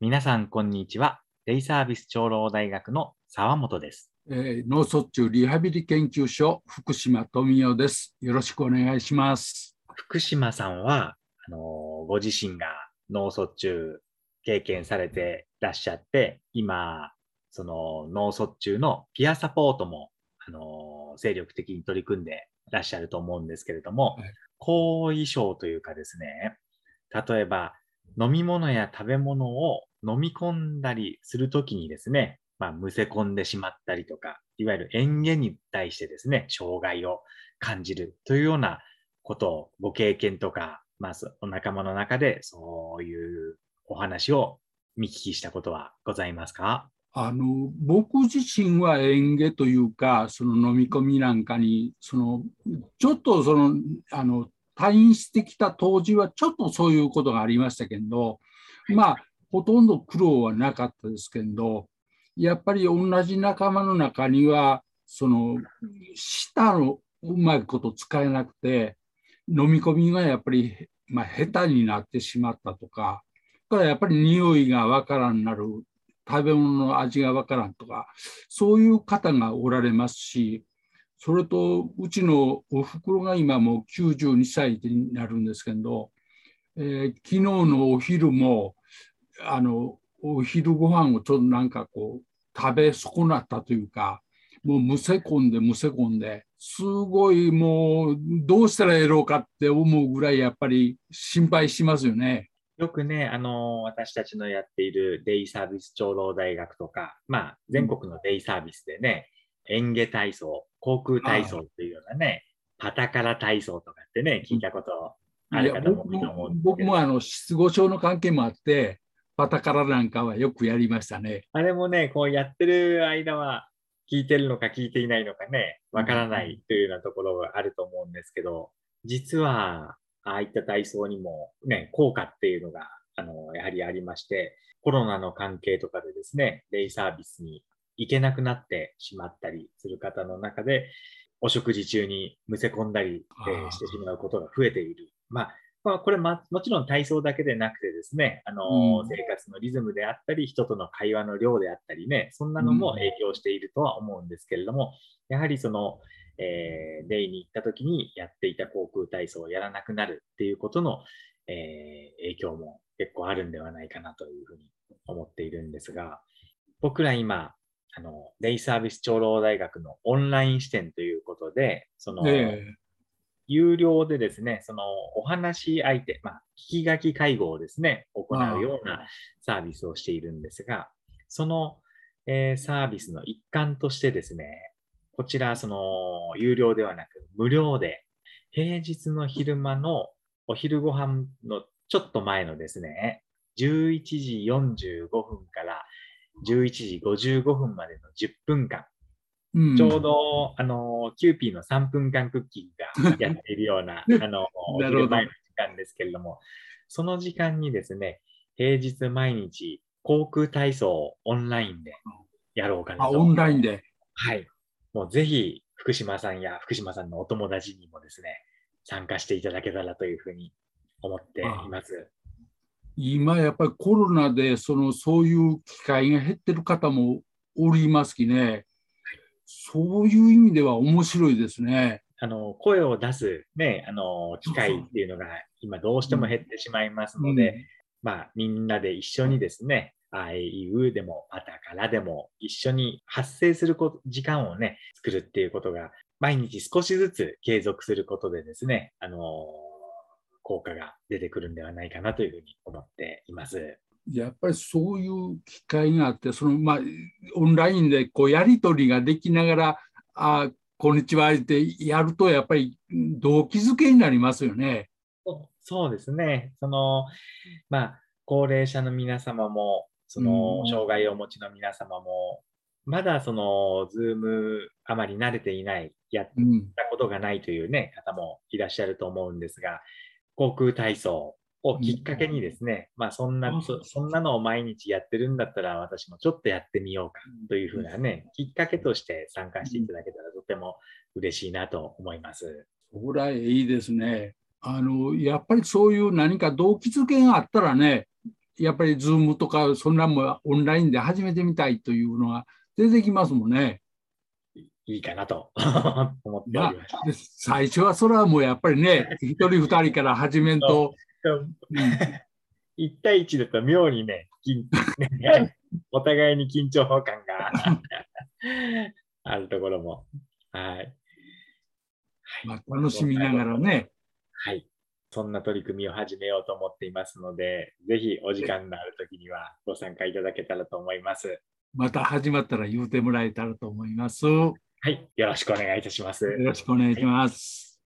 皆さん、こんにちは。デイサービス長老大学の沢本です。えー脳卒中リハビリ研究所福島富代です。よろしくお願いします。福島さんは、あのーご自身が脳卒中経験されてらっしゃって、今、その脳卒中のピアサポートも、あのー精力的に取り組んでらっしゃると思うんですけれども、はい後遺症というかですね、例えば飲み物や食べ物を飲み込んだりするときにですね、まあ、むせ込んでしまったりとか、いわゆる嚥下に対してですね、障害を感じるというようなことをご経験とか、まあ、そお仲間の中でそういうお話を見聞きしたことはございますか？あの僕自身は嚥下というかその飲み込みなんかにそのちょっとそのあの退院してきた当時はちょっとそういうことがありましたけどまあほとんど苦労はなかったですけどやっぱり同じ仲間の中にはその舌のうまいこと使えなくて飲み込みがやっぱり、まあ、下手になってしまったとかからやっぱり匂いがわからんなる食べ物の味がわからんとかそういう方がおられますしそれとうちのおふくろが今もう92歳になるんですけど、えー昨日のお昼もあのお昼ご飯をちょっとなんかこう食べ損なったというかもうむせ込んでむせ込んですごいもうどうしたらやろうかって思うぐらいやっぱり心配しますよね。よくね、あの私たちのやっているデイサービス長老大学とか、まあ、全国のデイサービスでね、園芸体操、航空体操っていうようなね、パタカラ体操とかってね、聞いたことある方も僕いると思うんですけどもあの失語症の関係もあってパタカラなんかはよくやりましたね。あれもね、こうやってる間は、聞いてるのか聞いていないのかね、わからないというようなところがあると思うんですけど、実は、ああいった体操にもね、効果っていうのが、あの、やはりありまして、コロナの関係とかでですね、デイサービスに行けなくなってしまったりする方の中で、お食事中にむせ込んだり、してしまうことが増えている。まあ、まあ、これ、ま、もちろん体操だけでなくてですね、あの、うん。生活のリズムであったり、人との会話の量であったりね、そんなのも影響しているとは思うんですけれども、やはりその、えーデイに行った時にやっていた航空体操をやらなくなるっていうことの、えー影響も結構あるんではないかなというふうに思っているんですが、僕ら今、あの、デイサービス長老大学のオンライン視点ということで、その、え有料でですね、そのお話し相手、まあ、聞き書き会合をですね、行うようなサービスをしているんですが、その、えーサービスの一環としてですね、こちら、その、有料ではなく、無料で、平日の昼間のお昼ご飯のちょっと前のですね、11時45分から11時55分までの10分間、うんちょうど、あの、キューピーの3分間クッキングがやっているような、あの、お昼前の時間ですけれども、その時間にですね、平日毎日、航空体操をオンラインでやろうかなと。あオンラインで。はい。もうぜひ、福島さんや福島さんのお友達にもですね、参加していただけたらというふうに思っています。今やっぱりコロナでそのそういう機会が減ってる方もおりますきね。そういう意味では面白いですね。あの、声を出すね、あの、機会っていうのが今どうしても減ってしまいますので、まあ、みんなで一緒にですね、あいううでも、パタカラでも、一緒に発生すること時間をね、作るっていうことが、毎日少しずつ継続することでですね、あの効果が出てくるんではないかなというふうに思っています。やっぱりそういう機会があって、そのまあオンラインでこうやり取りができながら、あこんにちはってやるとやっぱり動機づけになりますよね。そうですね。その、まあ、高齢者の皆様も、そのう、ん障害をお持ちの皆様も、まだその、ズームあまり慣れていない、やっうん、たことがないというね、方もいらっしゃると思うんですが、航空体操をきっかけにですね、まあそんなうん、そそんなのを毎日やってるんだったら私もちょっとやってみようかというふうなね、きっかけとして参加していただけたらとても嬉しいなと思います。そりゃいいですね。あのやっぱりそういう何か動機づけがあったらね、やっぱり Zoom とかそんなんもオンラインで始めてみたいというのが出てきますもんね。いいかなと思っております。最初はそれはもうやっぱりね、一人二人から始めんと。1対1だと妙にね、お互いに緊張感があるところも。はい。まあ、楽しみながらね。はい。そんな取り組みを始めようと思っていますので、ぜひお時間のあるときにはご参加いただけたらと思います。また始まったら言うてもらえたらと思います。はい。よろしくお願いいたします。よろしくお願いします。はい